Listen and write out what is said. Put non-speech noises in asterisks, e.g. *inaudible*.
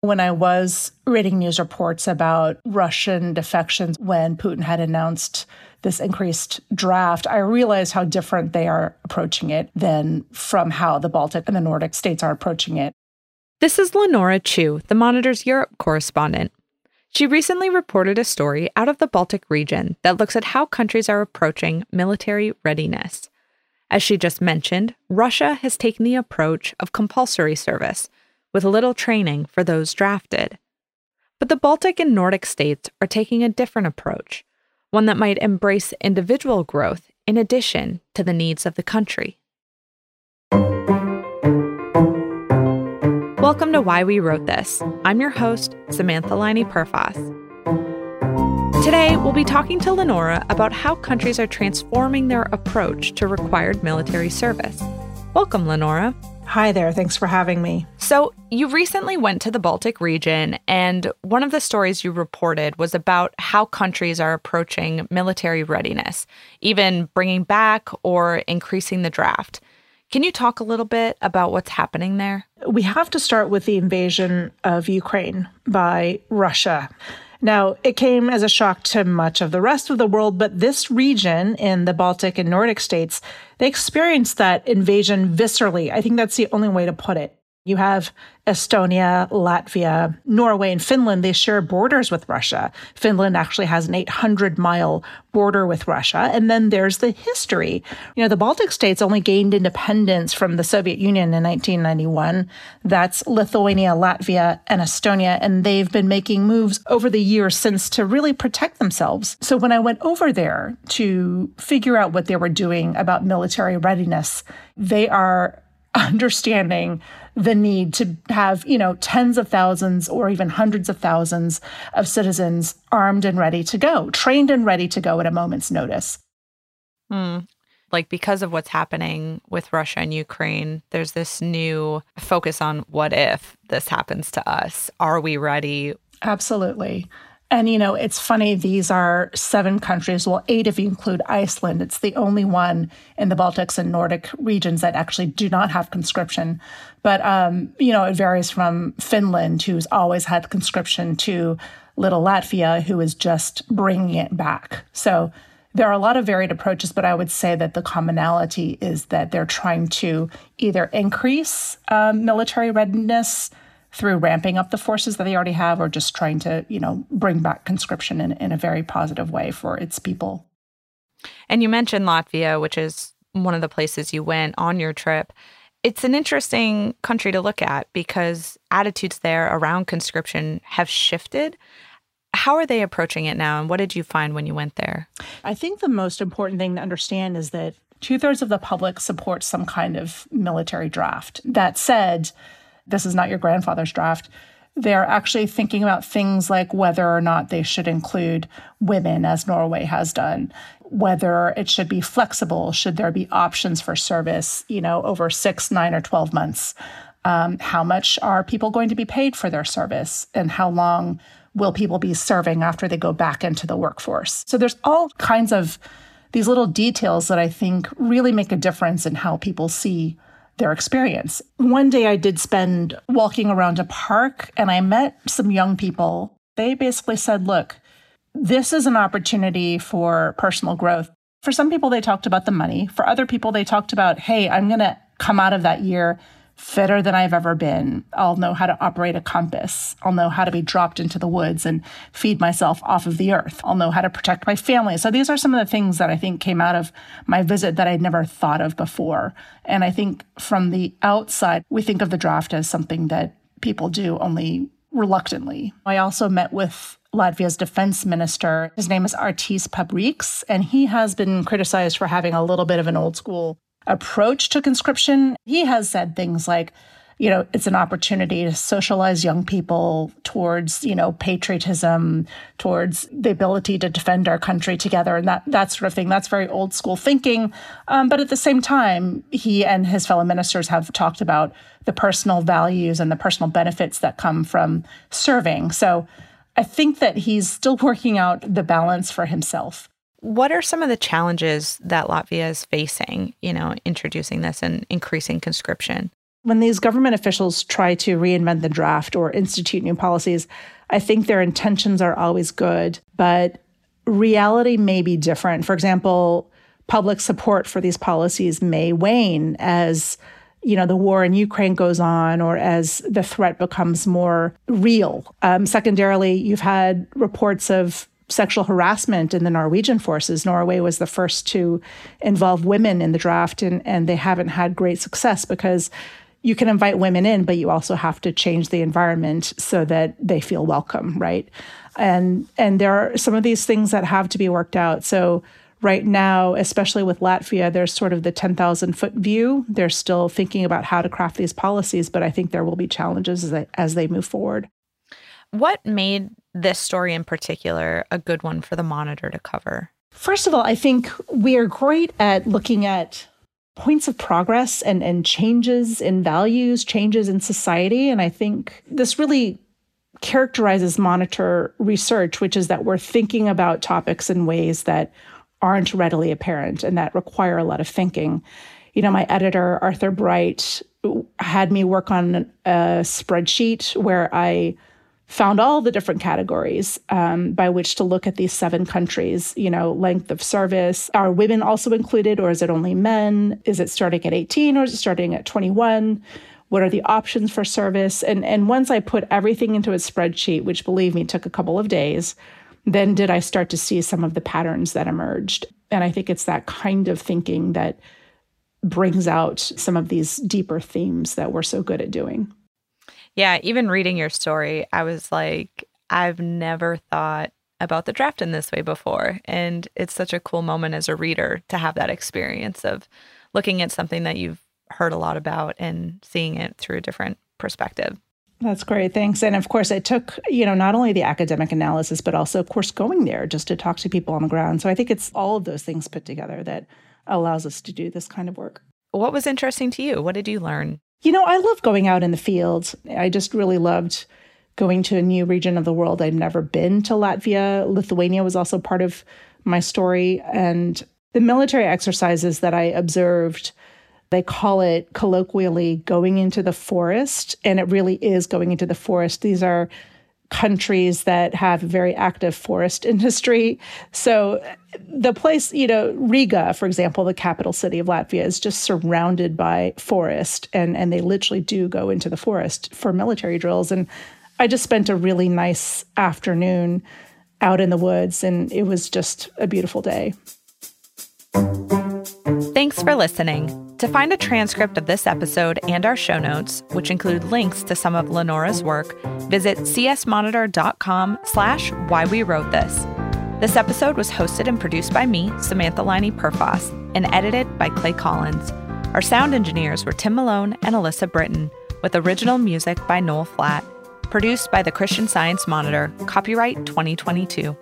When I was reading news reports about Russian defections when Putin had announced this increased draft, I realized how different they are approaching it than from how the Baltic and the Nordic states are approaching it. This is Lenora Chu, the Monitor's Europe correspondent. She recently reported a story out of the Baltic region that looks at how countries are approaching military readiness. As she just mentioned, Russia has taken the approach of compulsory service, with little training for those drafted. But the Baltic and Nordic states are taking a different approach, one that might embrace individual growth in addition to the needs of the country. Welcome to Why We Wrote This. I'm your host, Samantha Laine Perfas. Today, we'll be talking to Lenora about how countries are transforming their approach to required military service. Welcome, Lenora. Hi there. Thanks for having me. So, you recently went to the Baltic region, and one of the stories you reported was about how countries are approaching military readiness, even bringing back or increasing the draft. Can you talk a little bit about what's happening there? We have to start with the invasion of Ukraine by Russia. Now, it came as a shock to much of the rest of the world, but this region in the Baltic and Nordic states, they experienced that invasion viscerally. I think that's the only way to put it. You have Estonia, Latvia, Norway, and Finland. They share borders with Russia. Finland actually has an 800 mile border with Russia. And then there's the history. You know, the Baltic states only gained independence from the Soviet Union in 1991. That's Lithuania, Latvia, and Estonia. And they've been making moves over the years since to really protect themselves. So when I went over there to figure out what they were doing about military readiness, they are understanding the need to have, you know, tens of thousands or even hundreds of thousands of citizens armed and ready to go, trained and ready to go at a moment's notice. Hmm. Like, because of what's happening with Russia and Ukraine, there's this new focus on what if this happens to us? Are we ready? Absolutely. And, you know, it's funny, these are seven countries, well, eight if you include Iceland. It's the only one in the Baltics and Nordic regions that actually do not have conscription. But, um, you know, it varies from Finland, who's always had conscription, to little Latvia, who is just bringing it back. So there are a lot of varied approaches, but I would say that the commonality is that they're trying to either increase um, military readiness through ramping up the forces that they already have or just trying to, you know, bring back conscription in, in a very positive way for its people. And you mentioned Latvia, which is one of the places you went on your trip. It's an interesting country to look at because attitudes there around conscription have shifted. How are they approaching it now, and what did you find when you went there? I think the most important thing to understand is that two thirds of the public supports some kind of military draft. That said, this is not your grandfather's draft. They're actually thinking about things like whether or not they should include women, as Norway has done, whether it should be flexible, should there be options for service, you know, over six, nine, or 12 months. Um, how much are people going to be paid for their service, and how long will people be serving after they go back into the workforce? So there's all kinds of these little details that I think really make a difference in how people see their experience. One day I did spend walking around a park and I met some young people. They basically said, look, this is an opportunity for personal growth. For some people, they talked about the money. For other people, they talked about, hey, I'm going to come out of that year fitter than I've ever been. I'll know how to operate a compass. I'll know how to be dropped into the woods and feed myself off of the earth. I'll know how to protect my family. So these are some of the things that I think came out of my visit that I'd never thought of before. And I think from the outside, we think of the draft as something that people do only reluctantly. I also met with Latvia's defense minister. His name is Artis Pabriks, and he has been criticized for having a little bit of an old school approach to conscription. He has said things like, you know, it's an opportunity to socialize young people towards, you know, patriotism, towards the ability to defend our country together, and that that sort of thing. That's very old school thinking. Um, but at the same time, he and his fellow ministers have talked about the personal values and the personal benefits that come from serving. So I think that he's still *laughs* working out the balance for himself. What are some of the challenges that Latvia is facing, you know, introducing this and increasing conscription? When these government officials try to reinvent the draft or institute new policies, I think their intentions are always good, but reality may be different. For example, public support for these policies may wane as you know the war in Ukraine goes on, or as the threat becomes more real. Um, secondarily, you've had reports of sexual harassment in the Norwegian forces. Norway was the first to involve women in the draft, and, and they haven't had great success because you can invite women in, but you also have to change the environment so that they feel welcome, right? And and there are some of these things that have to be worked out. So right now, especially with Latvia, there's sort of the 10,000 foot view. They're still thinking about how to craft these policies, but I think there will be challenges as they, as they move forward. What made this story in particular a good one for the monitor to cover? First of all, I think we are great at looking at points of progress and, and changes in values, changes in society. And I think this really characterizes monitor research, which is that we're thinking about topics in ways that aren't readily apparent and that require a lot of thinking. You know, my editor, Arthur Bright, had me work on a spreadsheet where I found all the different categories um, by which to look at these seven countries. You know, length of service. Are women also included, or is it only men? Is it starting at 18 or is it starting at 21? What are the options for service? And and once I put everything into a spreadsheet, which believe me took a couple of days, then did I start to see some of the patterns that emerged. And I think it's that kind of thinking that brings out some of these deeper themes that we're so good at doing. Yeah, even reading your story, I was like, I've never thought about the draft in this way before. And it's such a cool moment as a reader to have that experience of looking at something that you've heard a lot about and seeing it through a different perspective. That's great. Thanks. And of course, it took, you know, not only the academic analysis, but also, of course, going there just to talk to people on the ground. So I think it's all of those things put together that allows us to do this kind of work. What was interesting to you? What did you learn? You know, I love going out in the field. I just really loved going to a new region of the world. I'd never been to Latvia. Lithuania was also part of my story. And the military exercises that I observed, they call it colloquially going into the forest. And it really is going into the forest. These are countries that have a very active forest *laughs* industry. So the place, you know, Riga, for example, the capital city of Latvia, is just surrounded by forest, and and they literally do go into the forest for military drills. And I just spent a really nice afternoon out in the woods, and it was just a beautiful day. Thanks for listening. To find a transcript of this episode and our show notes, which include links to some of Lenora's work, visit csmonitor.com slash why we wrote this. This episode was hosted and produced by me, Samantha Laine Perfas, and edited by Clay Collins. Our sound engineers were Tim Malone and Alyssa Britton, with original music by Noel Flatt. Produced by the Christian Science Monitor, copyright 2022.